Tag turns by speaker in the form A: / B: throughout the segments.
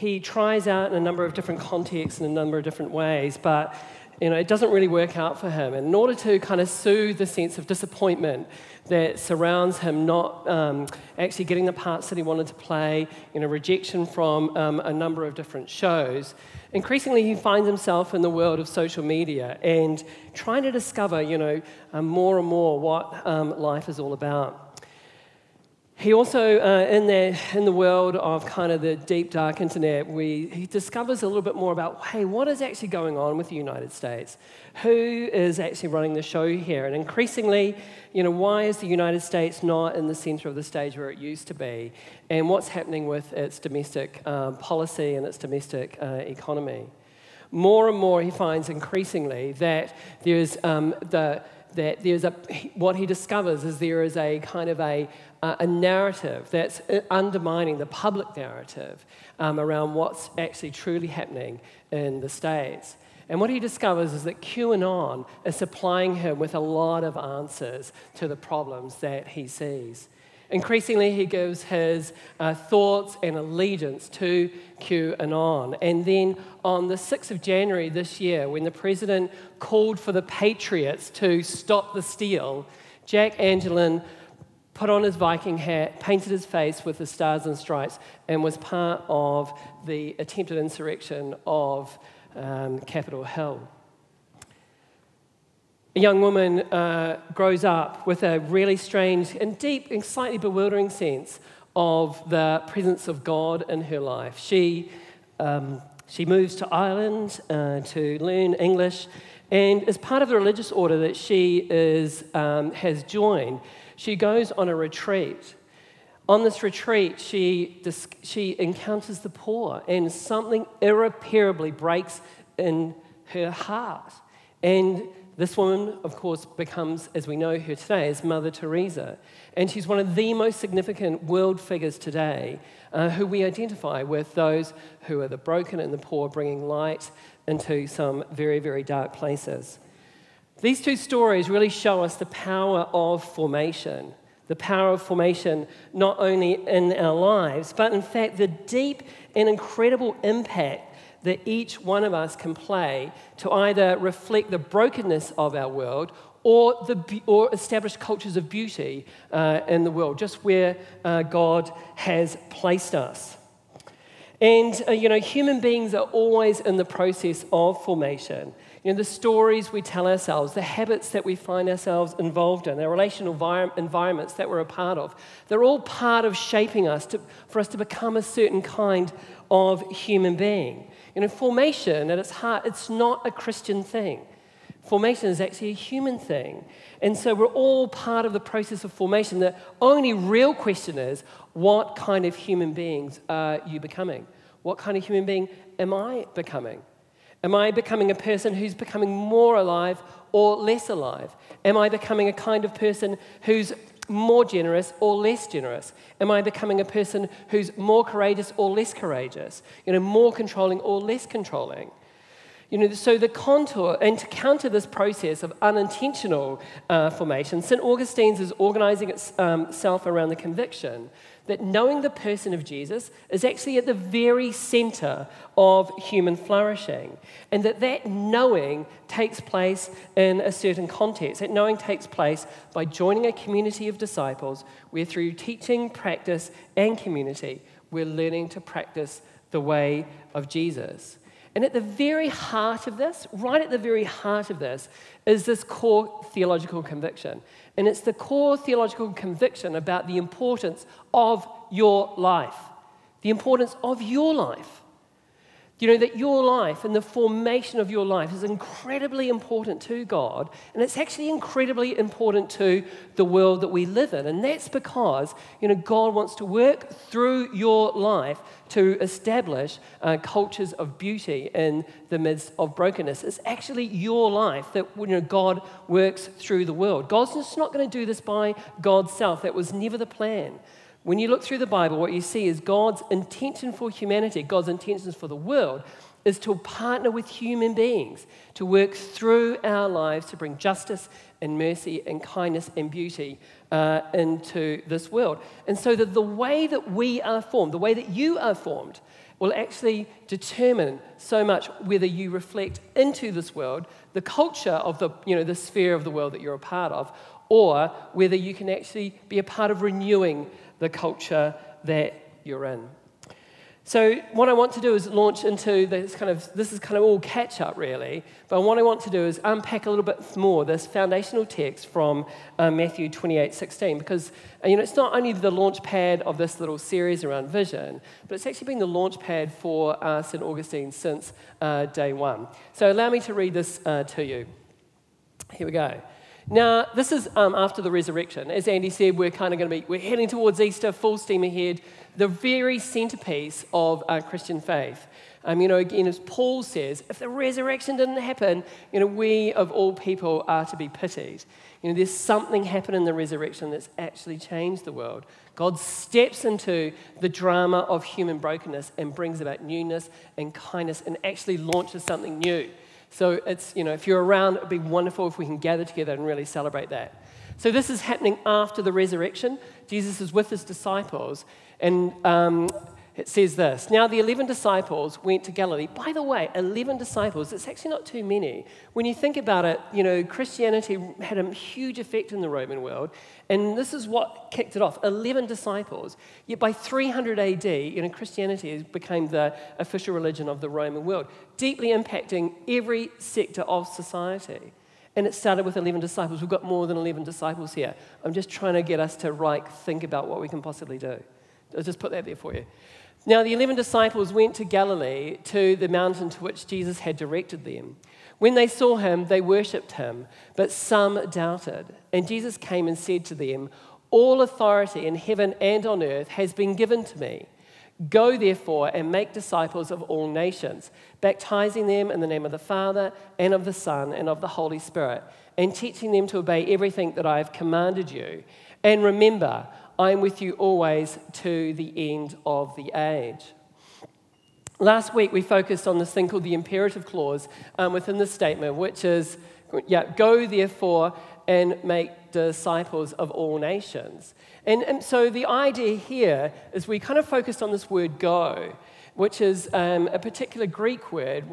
A: he tries out in a number of different contexts in a number of different ways, but you know, it doesn't really work out for him. And in order to kind of soothe the sense of disappointment that surrounds him not um, actually getting the parts that he wanted to play, you know, rejection from um, a number of different shows, increasingly he finds himself in the world of social media and trying to discover, you know, um, more and more what um, life is all about. He also, uh, in, the, in the world of kind of the deep, dark internet, we, he discovers a little bit more about, hey, what is actually going on with the United States? Who is actually running the show here? And increasingly, you know, why is the United States not in the center of the stage where it used to be? And what's happening with its domestic um, policy and its domestic uh, economy? More and more, he finds increasingly that there's um, the that there's a, what he discovers is there is a kind of a, a narrative that's uh, undermining the public narrative um, around what's actually truly happening in the States. And what he discovers is that QAnon is supplying him with a lot of answers to the problems that he sees. Increasingly, he gives his uh, thoughts and allegiance to QAnon. And then on the 6th of January this year, when the president called for the patriots to stop the steal, Jack Angeli put on his Viking hat, painted his face with the stars and stripes, and was part of the attempted insurrection of um, Capitol Hill a young woman uh, grows up with a really strange and deep and slightly bewildering sense of the presence of God in her life. She, um, she moves to Ireland uh, to learn English, and as part of the religious order that she is, um, has joined, she goes on a retreat. On this retreat, she, she encounters the poor, and something irreparably breaks in her heart. And this woman, of course, becomes, as we know her today, as Mother Teresa. And she's one of the most significant world figures today uh, who we identify with those who are the broken and the poor, bringing light into some very, very dark places. These two stories really show us the power of formation. The power of formation, not only in our lives, but in fact, the deep and incredible impact that each one of us can play to either reflect the brokenness of our world or, the, or establish cultures of beauty uh, in the world, just where uh, God has placed us. And, uh, you know, human beings are always in the process of formation. You know, the stories we tell ourselves, the habits that we find ourselves involved in, the relational environments that we're a part of, they're all part of shaping us to, for us to become a certain kind of human being. You know, formation at its heart, it's not a Christian thing. Formation is actually a human thing. And so we're all part of the process of formation. The only real question is what kind of human beings are you becoming? What kind of human being am I becoming? Am I becoming a person who's becoming more alive or less alive? Am I becoming a kind of person who's more generous or less generous? Am I becoming a person who's more courageous or less courageous? You know, more controlling or less controlling? You know, so the contour, and to counter this process of unintentional uh, formation, St. Augustine's is organizing itself um, around the conviction that knowing the person of Jesus is actually at the very center of human flourishing, and that that knowing takes place in a certain context. That knowing takes place by joining a community of disciples where through teaching, practice, and community, we're learning to practice the way of Jesus. And at the very heart of this, right at the very heart of this, is this core theological conviction. And it's the core theological conviction about the importance of your life, the importance of your life. You know, that your life and the formation of your life is incredibly important to God, and it's actually incredibly important to the world that we live in. And that's because, you know, God wants to work through your life to establish uh, cultures of beauty in the midst of brokenness. It's actually your life that, you know, God works through the world. God's just not going to do this by God's self. That was never the plan. When you look through the Bible, what you see is God's intention for humanity, God's intentions for the world, is to partner with human beings to work through our lives to bring justice and mercy and kindness and beauty uh, into this world. And so that the way that we are formed, the way that you are formed, will actually determine so much whether you reflect into this world the culture of the, you know, the sphere of the world that you're a part of, or whether you can actually be a part of renewing the culture that you're in. So, what I want to do is launch into this kind of, this is kind of all catch up really, but what I want to do is unpack a little bit more this foundational text from uh, Matthew 28 16, because uh, you know, it's not only the launch pad of this little series around vision, but it's actually been the launch pad for uh, St. Augustine since uh, day one. So, allow me to read this uh, to you. Here we go. Now, this is um, after the resurrection. As Andy said, we're kind of going to be, we're heading towards Easter, full steam ahead the very centerpiece of our Christian faith. Um, you know, again, as Paul says, if the resurrection didn't happen, you know, we of all people are to be pitied. You know, there's something happened in the resurrection that's actually changed the world. God steps into the drama of human brokenness and brings about newness and kindness and actually launches something new. So it's, you know, if you're around, it'd be wonderful if we can gather together and really celebrate that. So this is happening after the resurrection. Jesus is with his disciples, and um, it says this Now the 11 disciples went to Galilee. By the way, 11 disciples, it's actually not too many. When you think about it, you know, Christianity had a huge effect in the Roman world, and this is what kicked it off 11 disciples. Yet by 300 AD, you know, Christianity became the official religion of the Roman world, deeply impacting every sector of society. And it started with 11 disciples. We've got more than 11 disciples here. I'm just trying to get us to right think about what we can possibly do. I'll just put that there for you. Now, the 11 disciples went to Galilee to the mountain to which Jesus had directed them. When they saw him, they worshipped him, but some doubted. And Jesus came and said to them, All authority in heaven and on earth has been given to me. Go therefore and make disciples of all nations, baptizing them in the name of the Father and of the Son and of the Holy Spirit, and teaching them to obey everything that I have commanded you. And remember, I am with you always to the end of the age. Last week, we focused on this thing called the imperative clause um, within the statement, which is, yeah, go therefore and make disciples of all nations. And, and so the idea here is we kind of focused on this word go, which is um, a particular Greek word.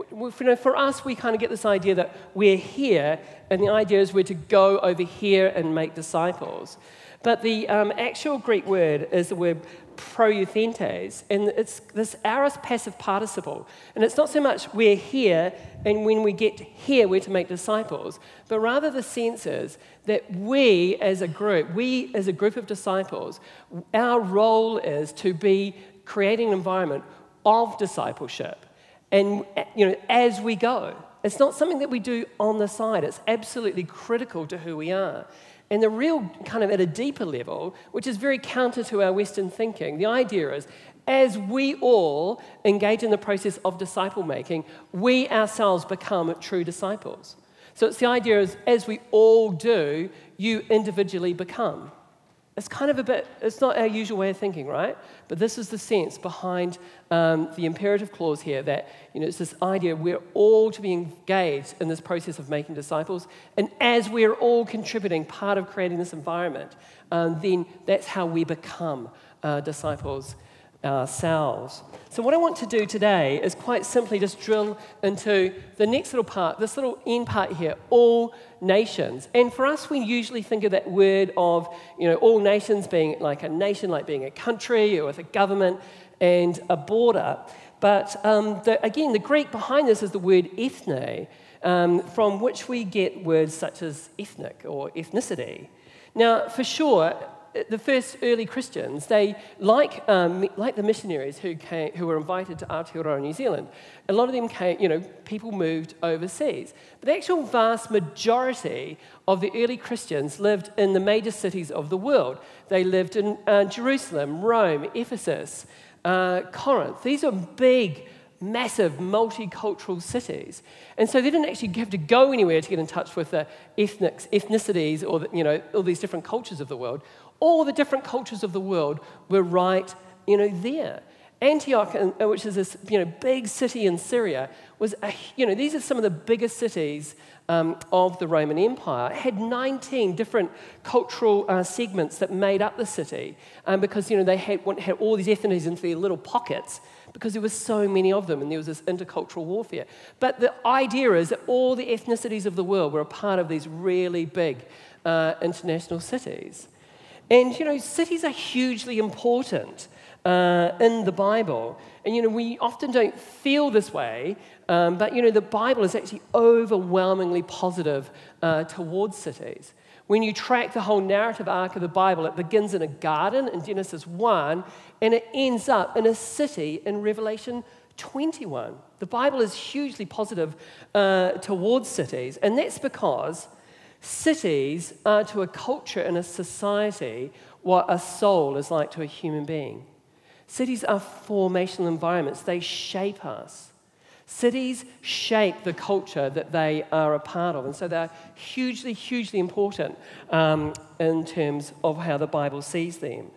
A: For us, we kind of get this idea that we're here, and the idea is we're to go over here and make disciples. But the um, actual Greek word is the word poreuthentes, and it's this aorist passive participle. And it's not so much we're here, and when we get here, we're to make disciples, but rather the sense is that we as a group, we as a group of disciples, our role is to be creating an environment of discipleship. And you know, as we go, it's not something that we do on the side. It's absolutely critical to who we are. And the real kind of at a deeper level, which is very counter to our Western thinking, the idea is as we all engage in the process of disciple making, we ourselves become true disciples. So it's the idea is as we all do, you individually become. It's kind of a bit, it's not our usual way of thinking, right? But this is the sense behind um, the imperative clause here that, you know, it's this idea we're all to be engaged in this process of making disciples. And as we're all contributing, part of creating this environment, um, then that's how we become uh, disciples ourselves. So, what I want to do today is quite simply just drill into the next little part, this little end part here, all nations. And for us, we usually think of that word of, you know, all nations being like a nation, like being a country or with a government and a border. But um, the, again, the Greek behind this is the word ethne, um, from which we get words such as ethnic or ethnicity. Now, for sure, the first early Christians, they, like, um, like the missionaries who, came, who were invited to Aotearoa, New Zealand, a lot of them came, you know, people moved overseas. But the actual vast majority of the early Christians lived in the major cities of the world. They lived in uh, Jerusalem, Rome, Ephesus, uh, Corinth. These are big, massive multicultural cities. And so they didn't actually have to go anywhere to get in touch with the ethnics, ethnicities or the, you know, all these different cultures of the world. All the different cultures of the world were right, you know, there. Antioch, uh, which is this you know, big city in Syria, was a, you know, these are some of the biggest cities um, of the Roman Empire. It had 19 different cultural uh, segments that made up the city um, because you know, they had, had all these ethnicities into their little pockets because there were so many of them and there was this intercultural warfare. But the idea is that all the ethnicities of the world were a part of these really big uh, international cities. And you know, cities are hugely important uh, in the Bible. And you know, we often don't feel this way, um, but you know, the Bible is actually overwhelmingly positive uh, towards cities. When you track the whole narrative arc of the Bible, it begins in a garden in Genesis 1 and it ends up in a city in Revelation 21. The Bible is hugely positive uh, towards cities, and that's because cities are to a culture and a society what a soul is like to a human being. Cities are formational environments, they shape us. Cities shape the culture that they are a part of, and so they're hugely, hugely important um, in terms of how the Bible sees them.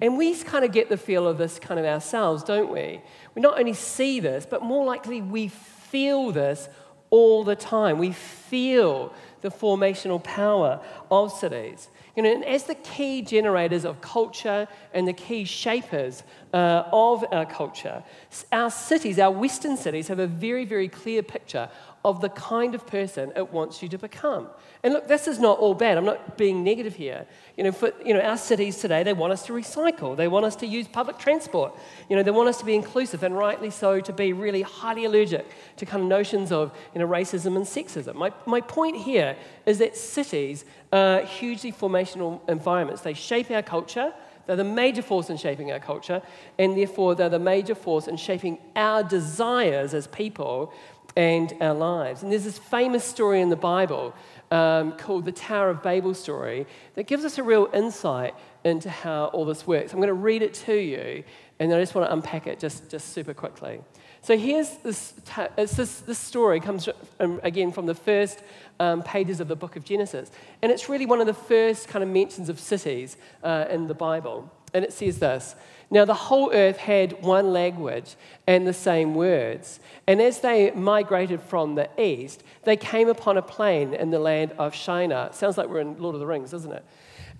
A: And we kind of get the feel of this kind of ourselves, don't we? We not only see this, but more likely we feel this all the time. We feel the formational power of cities. You know, and as the key generators of culture and the key shapers uh, of our culture, our cities, our Western cities, have a very, very clear picture of the kind of person it wants you to become. And look, this is not all bad. I'm not being negative here. You know, for you know, our cities today, they want us to recycle. They want us to use public transport. You know, they want us to be inclusive, and rightly so, to be really highly allergic to kind of notions of you know, racism and sexism. My, my point here is that cities are hugely formational environments. They shape our culture. They're the major force in shaping our culture, and therefore they're the major force in shaping our desires as people and our lives. And there's this famous story in the Bible um, called the Tower of Babel story that gives us a real insight into how all this works. I'm going to read it to you, and I just want to unpack it just, just super quickly. So here's this, this, this story comes from, again from the first um, pages of the book of Genesis. And it's really one of the first kind of mentions of cities uh, in the Bible. And it says this Now the whole earth had one language and the same words. And as they migrated from the east, they came upon a plain in the land of Shinar. Sounds like we're in Lord of the Rings, doesn't it?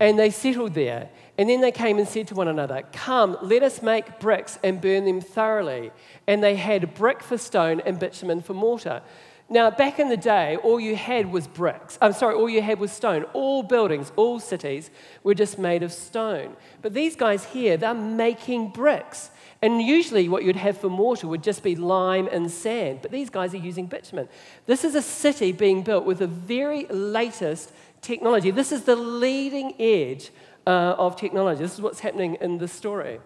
A: And they settled there. And then they came and said to one another, Come, let us make bricks and burn them thoroughly. And they had brick for stone and bitumen for mortar. Now, back in the day, all you had was bricks. I'm sorry, all you had was stone. All buildings, all cities were just made of stone. But these guys here, they're making bricks. And usually, what you'd have for mortar would just be lime and sand. But these guys are using bitumen. This is a city being built with the very latest technology. This is the leading edge uh, of technology. This is what's happening in this story.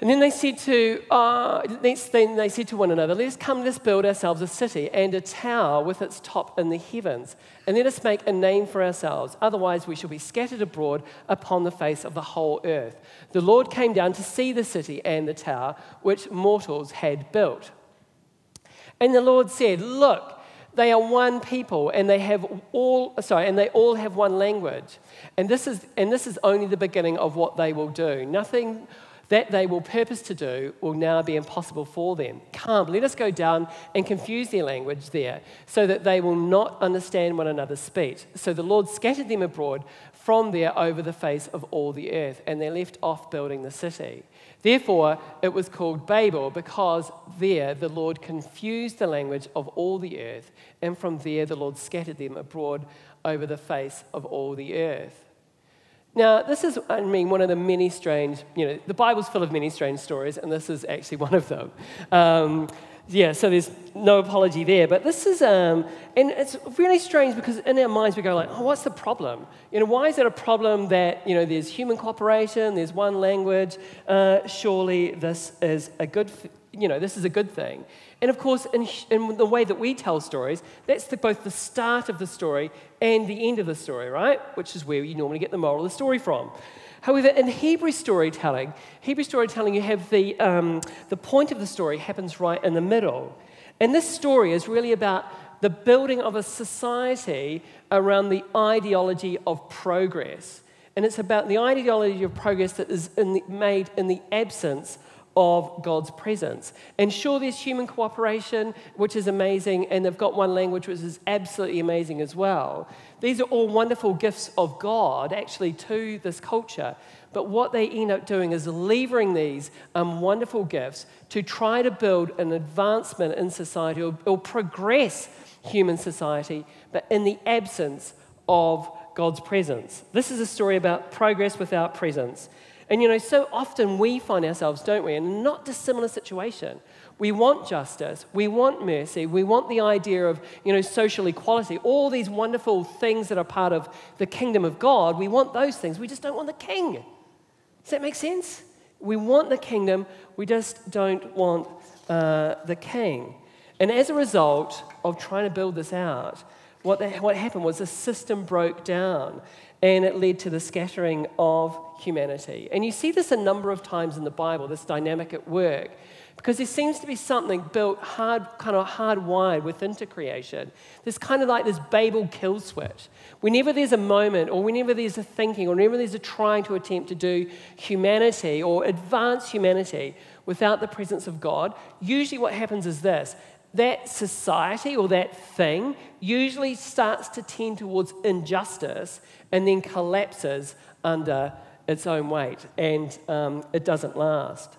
A: And then they said to, uh, thing they said to one another, let us come, let us build ourselves a city and a tower with its top in the heavens, and let us make a name for ourselves. Otherwise, we shall be scattered abroad upon the face of the whole earth. The Lord came down to see the city and the tower which mortals had built. And the Lord said, Look, they are one people and they have all sorry and they all have one language and this is and this is only the beginning of what they will do nothing that they will purpose to do will now be impossible for them. Come, let us go down and confuse their language there, so that they will not understand one another's speech. So the Lord scattered them abroad from there over the face of all the earth, and they left off building the city. Therefore, it was called Babel, because there the Lord confused the language of all the earth, and from there the Lord scattered them abroad over the face of all the earth. Now, this is, I mean, one of the many strange, you know, the Bible's full of many strange stories, and this is actually one of them. Um, yeah, so there's no apology there. But this is, um, and it's really strange because in our minds we go like, oh, what's the problem? You know, why is it a problem that, you know, there's human cooperation, there's one language? Uh, surely this is a good, you know, this is a good thing. And of course, in, in the way that we tell stories, that's the, both the start of the story and the end of the story, right? Which is where you normally get the moral of the story from. However, in Hebrew storytelling, Hebrew storytelling, you have the, um, the point of the story happens right in the middle. And this story is really about the building of a society around the ideology of progress. And it's about the ideology of progress that is in the, made in the absence of God's presence. And sure, there's human cooperation, which is amazing, and they've got one language which is absolutely amazing as well. These are all wonderful gifts of God, actually, to this culture. But what they end up doing is levering these um, wonderful gifts to try to build an advancement in society or, or progress human society, but in the absence of God's presence. This is a story about progress without presence. And you know, so often we find ourselves, don't we, in a not dissimilar situation. We want justice, we want mercy, we want the idea of, you know, social equality, all these wonderful things that are part of the kingdom of God. We want those things. We just don't want the king. Does that make sense? We want the kingdom, we just don't want uh, the king. And as a result of trying to build this out, what, what happened was the system broke down and it led to the scattering of humanity. And you see this a number of times in the Bible, this dynamic at work, because there seems to be something built hard, kind of hardwired within to creation. There's kind of like this Babel kill switch. Whenever there's a moment, or whenever there's a thinking, or whenever there's a trying to attempt to do humanity or advance humanity without the presence of God, usually what happens is this that society or that thing usually starts to tend towards injustice and then collapses under its own weight and um, it doesn't last.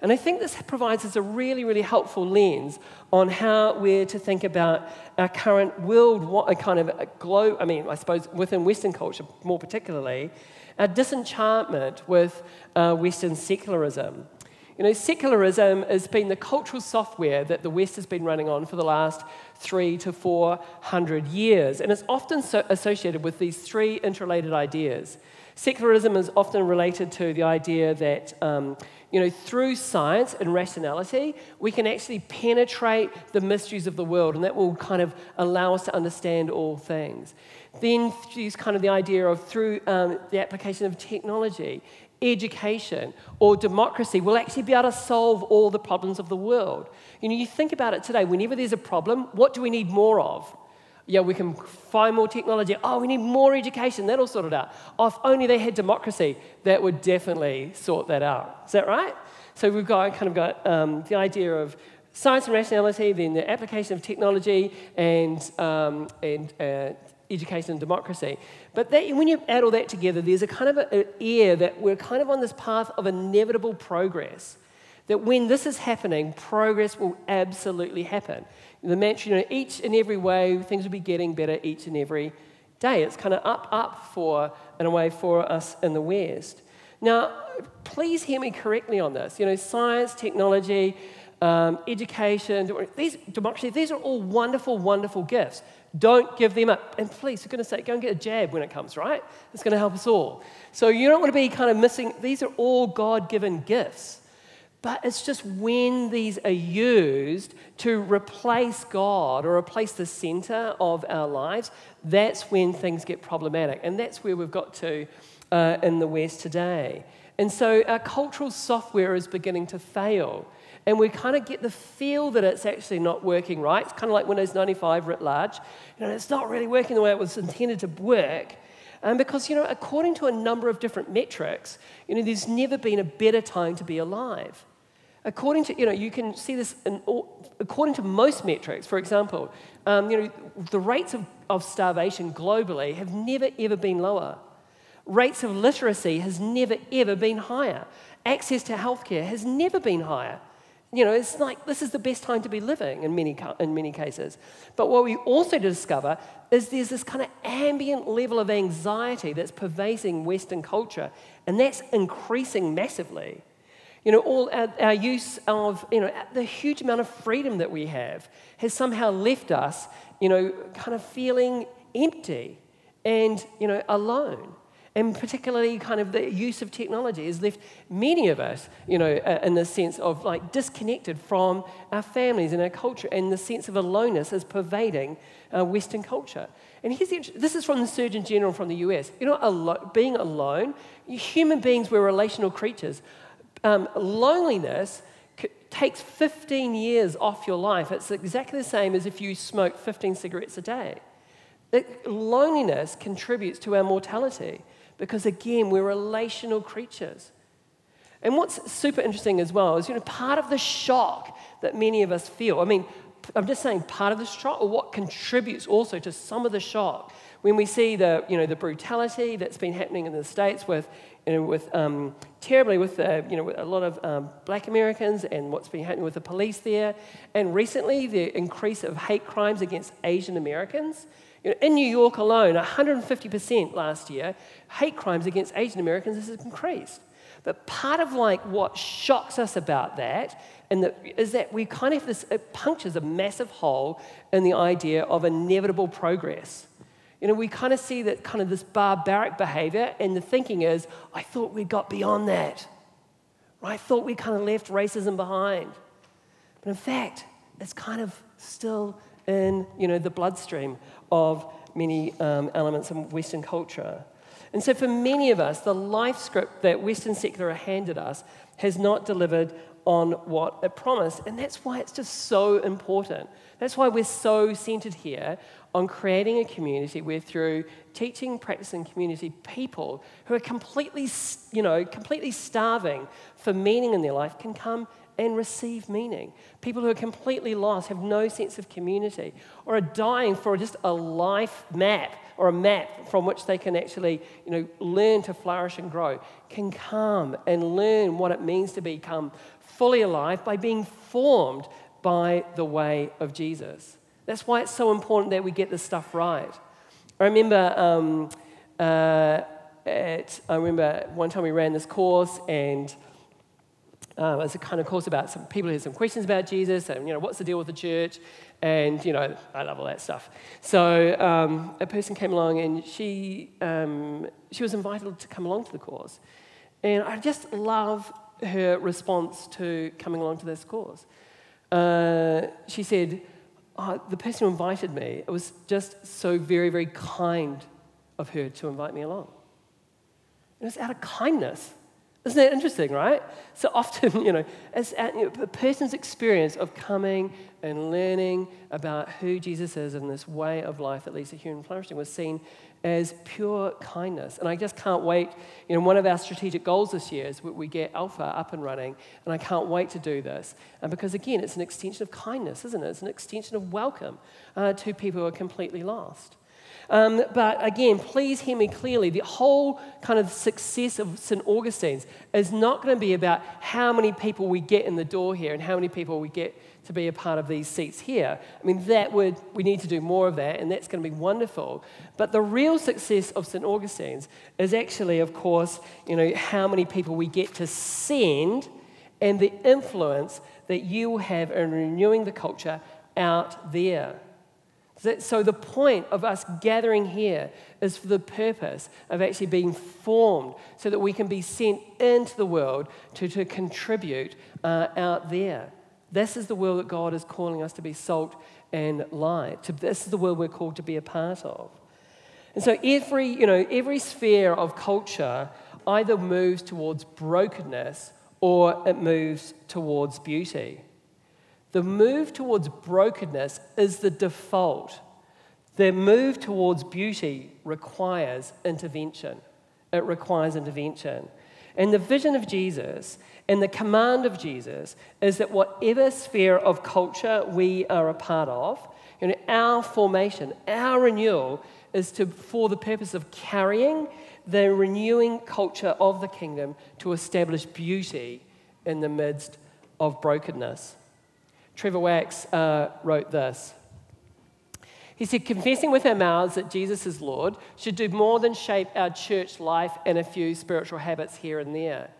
A: And I think this provides us a really, really helpful lens on how we're to think about our current world, what a kind of a globe, I mean, I suppose within Western culture more particularly, our disenchantment with uh, Western secularism. You know, secularism has been the cultural software that the West has been running on for the last three to four hundred years. And it's often so associated with these three interrelated ideas. Secularism is often related to the idea that, um, you know, through science and rationality, we can actually penetrate the mysteries of the world, and that will kind of allow us to understand all things. Then use kind of the idea of through um, the application of technology education or democracy will actually be able to solve all the problems of the world. You know, you think about it today, whenever there's a problem, what do we need more of? Yeah, we can find more technology. Oh, we need more education. That'll sort it out. Oh, if only they had democracy, that would definitely sort that out. Is that right? So we've got kind of got um, the idea of science and rationality, then the application of technology and, um, and uh, education and democracy. But that, when you add all that together, there's a kind of an air that we're kind of on this path of inevitable progress. That when this is happening, progress will absolutely happen. The match, you know, each and every way, things will be getting better each and every day. It's kind of up, up for, in a way, for us in the West. Now, please hear me correctly on this. You know, science, technology, um, education, these, democracy, these are all wonderful, wonderful gifts. Don't give them up. And please, for goodness sake, go and get a jab when it comes, right? It's going to help us all. So you don't want to be kind of missing, these are all God given gifts. But it's just when these are used to replace God or replace the center of our lives, that's when things get problematic. And that's where we've got to uh, in the West today. And so our cultural software is beginning to fail and we kind of get the feel that it's actually not working right. It's kind of like Windows 95 writ large. You know, it's not really working the way it was intended to work. And because, you know, according to a number of different metrics, you know, there's never been a better time to be alive. According to, you know, you can see this in all, according to most metrics, for example, um, you know, the rates of, of starvation globally have never, ever been lower. Rates of literacy has never, ever been higher. Access to healthcare has never been higher. You know, it's like this is the best time to be living in many, in many cases. But what we also discover is there's this kind of ambient level of anxiety that's pervading Western culture, and that's increasing massively. You know, all our, our, use of, you know, the huge amount of freedom that we have has somehow left us, you know, kind of feeling empty and, you know, alone and particularly kind of the use of technology has left many of us, you know, uh, in the sense of like disconnected from our families and our culture, and the sense of aloneness is pervading uh, Western culture. And here's this is from the Surgeon General from the US. You know, alo- being alone, human beings were relational creatures. Um, loneliness c- takes 15 years off your life. It's exactly the same as if you smoke 15 cigarettes a day. It, loneliness contributes to our mortality Because again, we're relational creatures. And what's super interesting as well is, you know, part of the shock that many of us feel, I mean, I'm just saying part of the shock or what contributes also to some of the shock when we see the, you know, the brutality that's been happening in the States with, you know, with um, terribly with, the, you know, a lot of um, black Americans and what's been happening with the police there. And recently, the increase of hate crimes against Asian Americans. In New York alone, 150% last year, hate crimes against Asian Americans has increased. But part of like what shocks us about that and that is that we kind of this it punctures a massive hole in the idea of inevitable progress. You know, we kind of see that kind of this barbaric behavior, and the thinking is, I thought we got beyond that. I thought we kind of left racism behind. But in fact, it's kind of still in, you know, the bloodstream of many um, elements of Western culture. And so for many of us, the life script that Western secular handed us has not delivered on what it promised. And that's why it's just so important. That's why we're so centered here on creating a community where through teaching, practicing community, people who are completely, you know, completely starving for meaning in their life can come and receive meaning. People who are completely lost, have no sense of community, or are dying for just a life map or a map from which they can actually you know, learn to flourish and grow, can come and learn what it means to become fully alive by being formed by the way of Jesus. That's why it's so important that we get this stuff right. I remember, um, uh, at, I remember one time we ran this course and uh, it a kind of course about some people who had some questions about Jesus and, you know, what's the deal with the church? And, you know, I love all that stuff. So um, a person came along and she, um, she was invited to come along to the course. And I just love her response to coming along to this course. Uh, she said, oh, The person who invited me, it was just so very, very kind of her to invite me along. It was out of kindness. Isn't that interesting, right? So often, you know, as you know, a person's experience of coming and learning about who Jesus is and this way of life that leads to human flourishing was seen as pure kindness. And I just can't wait. You know, one of our strategic goals this year is we get Alpha up and running, and I can't wait to do this. And because, again, it's an extension of kindness, isn't it? It's an extension of welcome uh, to people who are completely lost. Um, but again, please hear me clearly. The whole kind of success of St. Augustine's is not going to be about how many people we get in the door here and how many people we get to be a part of these seats here. I mean, that would, we need to do more of that, and that's going to be wonderful. But the real success of St. Augustine's is actually, of course, you know, how many people we get to send and the influence that you have in renewing the culture out there. So, the point of us gathering here is for the purpose of actually being formed so that we can be sent into the world to, to contribute uh, out there. This is the world that God is calling us to be salt and light. This is the world we're called to be a part of. And so every, you know, every sphere of culture either moves towards brokenness or it moves towards beauty. The move towards brokenness is the default. The move towards beauty requires intervention. It requires intervention. And the vision of Jesus and the command of Jesus is that whatever sphere of culture we are a part of, you know, our formation, our renewal is to, for the purpose of carrying the renewing culture of the kingdom to establish beauty in the midst of brokenness. Trevin Wax uh, wrote this. He said, confessing with our mouths that Jesus is Lord should do more than shape our church life and a few spiritual habits here and there.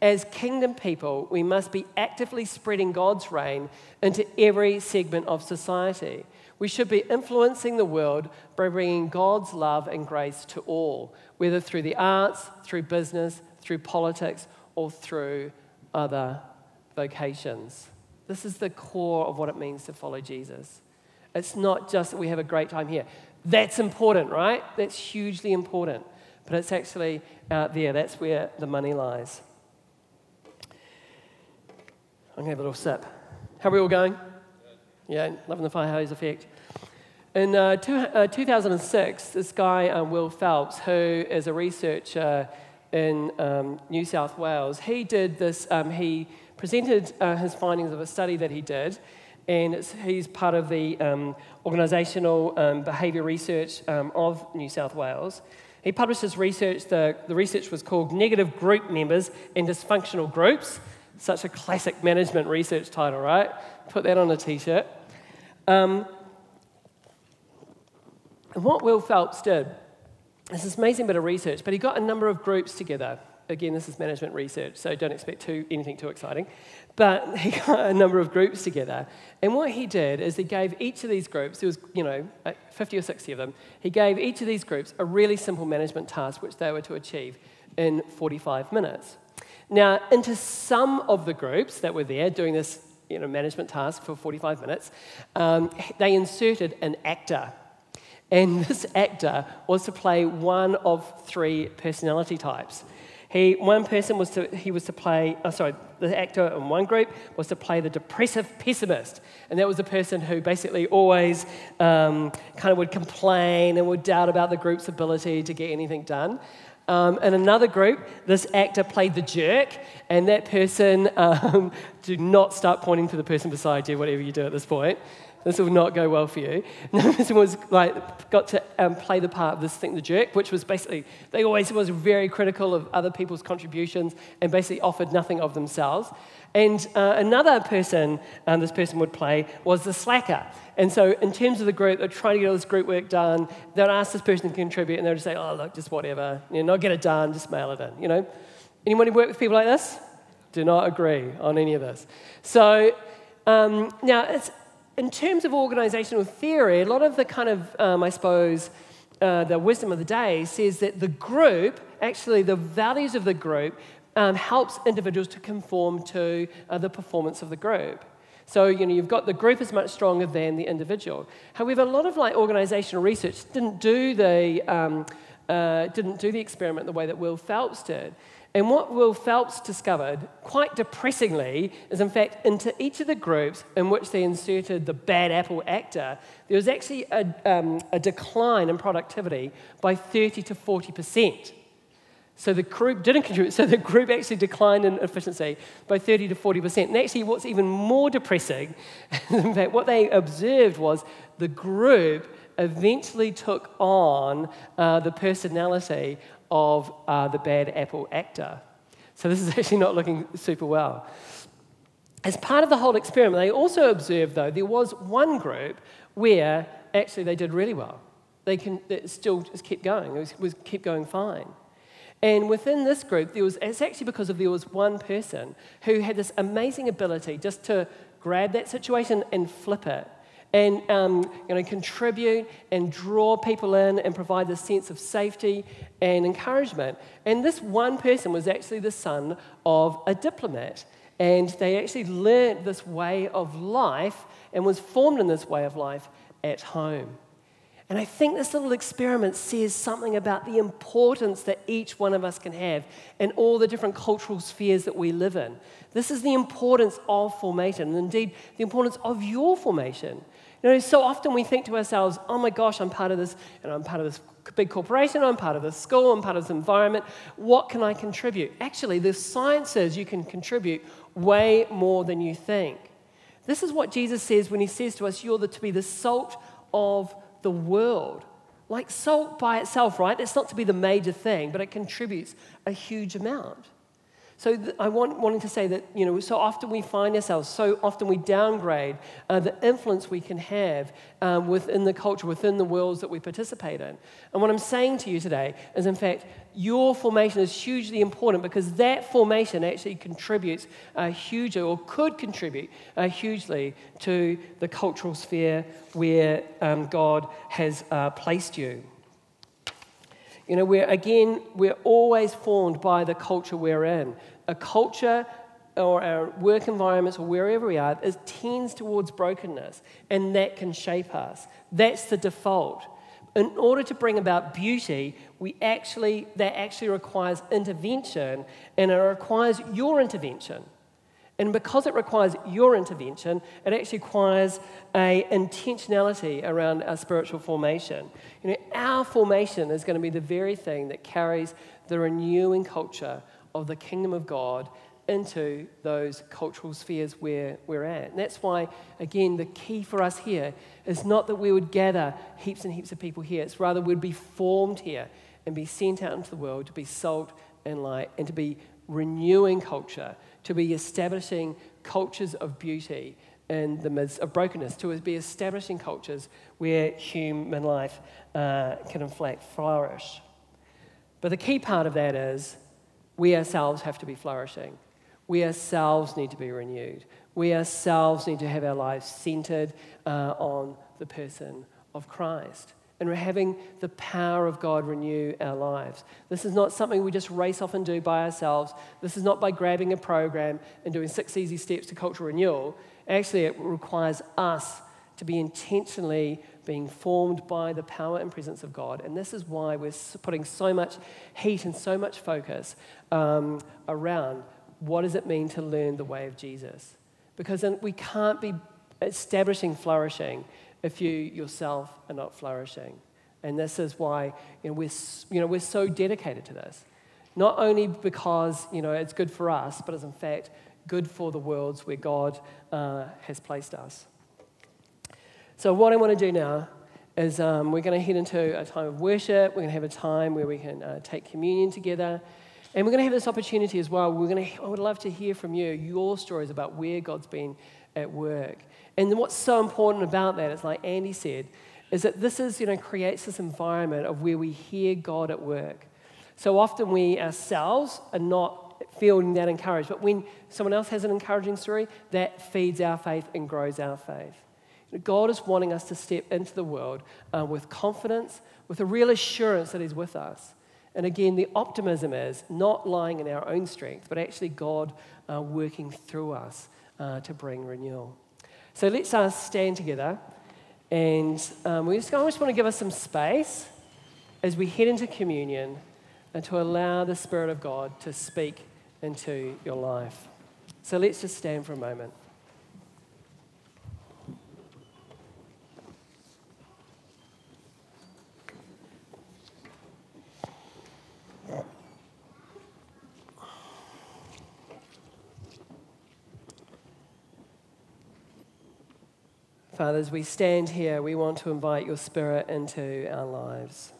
A: As kingdom people, we must be actively spreading God's reign into every segment of society. We should be influencing the world by bringing God's love and grace to all, whether through the arts, through business, through politics, or through other vocations. This is the core of what it means to follow Jesus. It's not just that we have a great time here. That's important, right? That's hugely important. But it's actually out there. That's where the money lies. I'm going to have a little sip. How are we all going? Yeah, loving the fire hose effect. In uh, two, uh, 2006, this guy, uh, Will Felps, who is a researcher in um, New South Wales, he did this, um, he presented uh, his findings of a study that he did, and he's part of the um, organisational um, behaviour research um, of New South Wales. He published his research, the, the research was called Negative Group Members and Dysfunctional Groups. Such a classic management research title, right? Put that on a t shirt. Um, and what Will Felps did is this amazing bit of research, but he got a number of groups together. Again, this is management research, so don't expect too, anything too exciting. But he got a number of groups together, and what he did is he gave each of these groups, there was, you know, 50 or 60 of them, he gave each of these groups a really simple management task which they were to achieve in 45 minutes. Now, into some of the groups that were there doing this you know, management task for 45 minutes, um, they inserted an actor and this actor was to play one of three personality types. He, one person was to, he was to play, oh, sorry, the actor in one group was to play the depressive pessimist. And that was the person who basically always um, kind of would complain and would doubt about the group's ability to get anything done. Um, in another group, this actor played the jerk, and that person, um, do not start pointing to the person beside you, whatever you do at this point. This will not go well for you. This was like, got to um, play the part of this thing, the jerk, which was basically, they always was very critical of other people's contributions and basically offered nothing of themselves. And uh, another person um, this person would play was the slacker. And so, in terms of the group, they're trying to get all this group work done. They'd ask this person to contribute, and they'd say, "Oh, look, just whatever. You know, not get it done, just mail it in." You know, anyone who work with people like this? Do not agree on any of this. So um, now, it's, in terms of organizational theory, a lot of the kind of, um, I suppose, uh, the wisdom of the day says that the group, actually, the values of the group, um, helps individuals to conform to uh, the performance of the group. So, you know, you've got the group is much stronger than the individual. However, a lot of like organizational research didn't do the, um, uh, didn't do the experiment the way that Will Felps did. And what Will Felps discovered, quite depressingly, is in fact into each of the groups in which they inserted the bad apple actor, there was actually a, um, a decline in productivity by 30 to 40%. So the group didn't contribute, so the group actually declined in efficiency by 30 to 40%. And actually, what's even more depressing, in fact, what they observed was the group eventually took on uh, the personality of uh, the bad apple actor. So this is actually not looking super well. As part of the whole experiment, they also observed, though, there was one group where actually they did really well. They can it still just kept going. It was, was kept going fine. And within this group, there was, it's actually because of there was one person who had this amazing ability just to grab that situation and flip it and um, you know, contribute and draw people in and provide this sense of safety and encouragement. And this one person was actually the son of a diplomat. And they actually learned this way of life and was formed in this way of life at home. And I think this little experiment says something about the importance that each one of us can have in all the different cultural spheres that we live in. This is the importance of formation, and indeed, the importance of your formation. You know, so often we think to ourselves, oh my gosh, I'm part of this, and I'm part of this big corporation, I'm part of this school, I'm part of this environment. What can I contribute? Actually, the science says you can contribute way more than you think. This is what Jesus says when he says to us, You're the, to be the salt of the world. Like salt by itself, right? It's not to be the major thing, but it contributes a huge amount. So th- I want wanting to say that you know so often we find ourselves, so often we downgrade uh, the influence we can have um, within the culture, within the worlds that we participate in. And what I'm saying to you today is, in fact, your formation is hugely important because that formation actually contributes uh, hugely, or could contribute uh, hugely to the cultural sphere where um, God has uh, placed you. You know, we're again, we're always formed by the culture we're in. A culture or our work environments or wherever we are is, tends towards brokenness, and that can shape us. That's the default. In order to bring about beauty, we actually, that actually requires intervention, and it requires your intervention. And because it requires your intervention, it actually requires a intentionality around our spiritual formation. You know, our formation is going to be the very thing that carries the renewing culture of the kingdom of God into those cultural spheres where we're at. And that's why, again, the key for us here is not that we would gather heaps and heaps of people here, it's rather we'd be formed here and be sent out into the world to be salt and light and to be renewing culture, to be establishing cultures of beauty in the midst of brokenness, to be establishing cultures where human life uh, can, in fact, flourish. But the key part of that is we ourselves have to be flourishing. We ourselves need to be renewed. We ourselves need to have our lives centered uh, on the person of Christ. And we're having the power of God renew our lives. This is not something we just race off and do by ourselves. This is not by grabbing a program and doing six easy steps to cultural renewal. Actually, it requires us to be intentionally being formed by the power and presence of God. And this is why we're putting so much heat and so much focus um, around what does it mean to learn the way of Jesus? Because we can't be establishing flourishing if you yourself are not flourishing. And this is why you know, we're, you know, we're so dedicated to this. Not only because you know, it's good for us, but it's in fact good for the worlds where God uh, has placed us. So, what I want to do now is um, we're going to head into a time of worship. We're going to have a time where we can uh, take communion together. And we're going to have this opportunity as well. We're going to, I would love to hear from you your stories about where God's been at work. And what's so important about that is, like Andy said, is that this is, you know, creates this environment of where we hear God at work. So often we ourselves are not feeling that encouraged, but when someone else has an encouraging story, that feeds our faith and grows our faith. God is wanting us to step into the world uh, with confidence, with a real assurance that He's with us. And again, the optimism is not lying in our own strength, but actually God uh, working through us uh, to bring renewal. So let's uh, stand together. And um, we just, I just want to give us some space as we head into communion and to allow the Spirit of God to speak into your life. So let's just stand for a moment. Father, as we stand here, we want to invite your Spirit into our lives.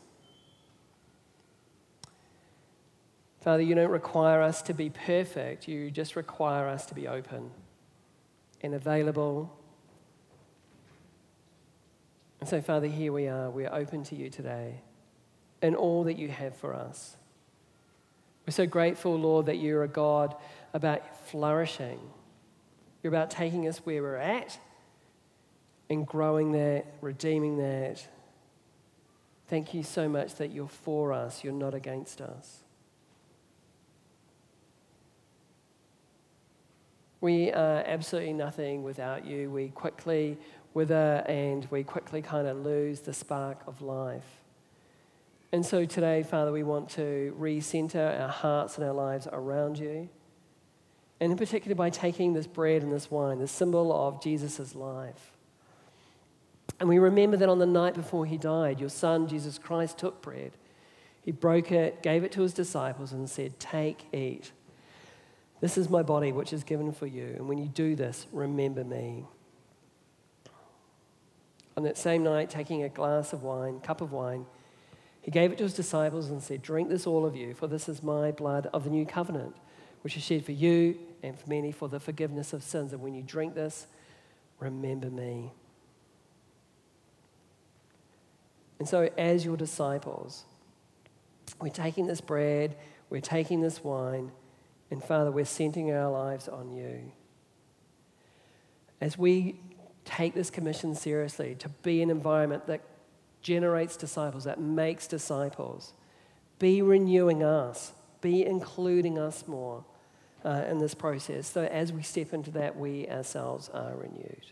A: Father, you don't require us to be perfect, you just require us to be open and available. And so, Father, here we are. We're open to you today and all that you have for us. We're so grateful, Lord, that you're a God about flourishing. You're about taking us where we're at and growing that, redeeming that. Thank you so much that you're for us, you're not against us. We are absolutely nothing without you. We quickly wither and we quickly kind of lose the spark of life. And so today, Father, we want to recenter our hearts and our lives around you. And in particular, by taking this bread and this wine, the symbol of Jesus' life. And we remember that on the night before he died, your son, Jesus Christ, took bread. He broke it, gave it to his disciples, and said, Take, eat. This is my body, which is given for you. And when you do this, remember me. On that same night, taking a glass of wine, cup of wine, he gave it to his disciples and said, Drink this, all of you, for this is my blood of the new covenant, which is shed for you and for many for the forgiveness of sins. And when you drink this, remember me. And so, as your disciples, we're taking this bread, we're taking this wine, and Father, we're centering our lives on you. As we take this commission seriously to be an environment that generates disciples, that makes disciples, be renewing us, be including us more uh, in this process. So, as we step into that, we ourselves are renewed.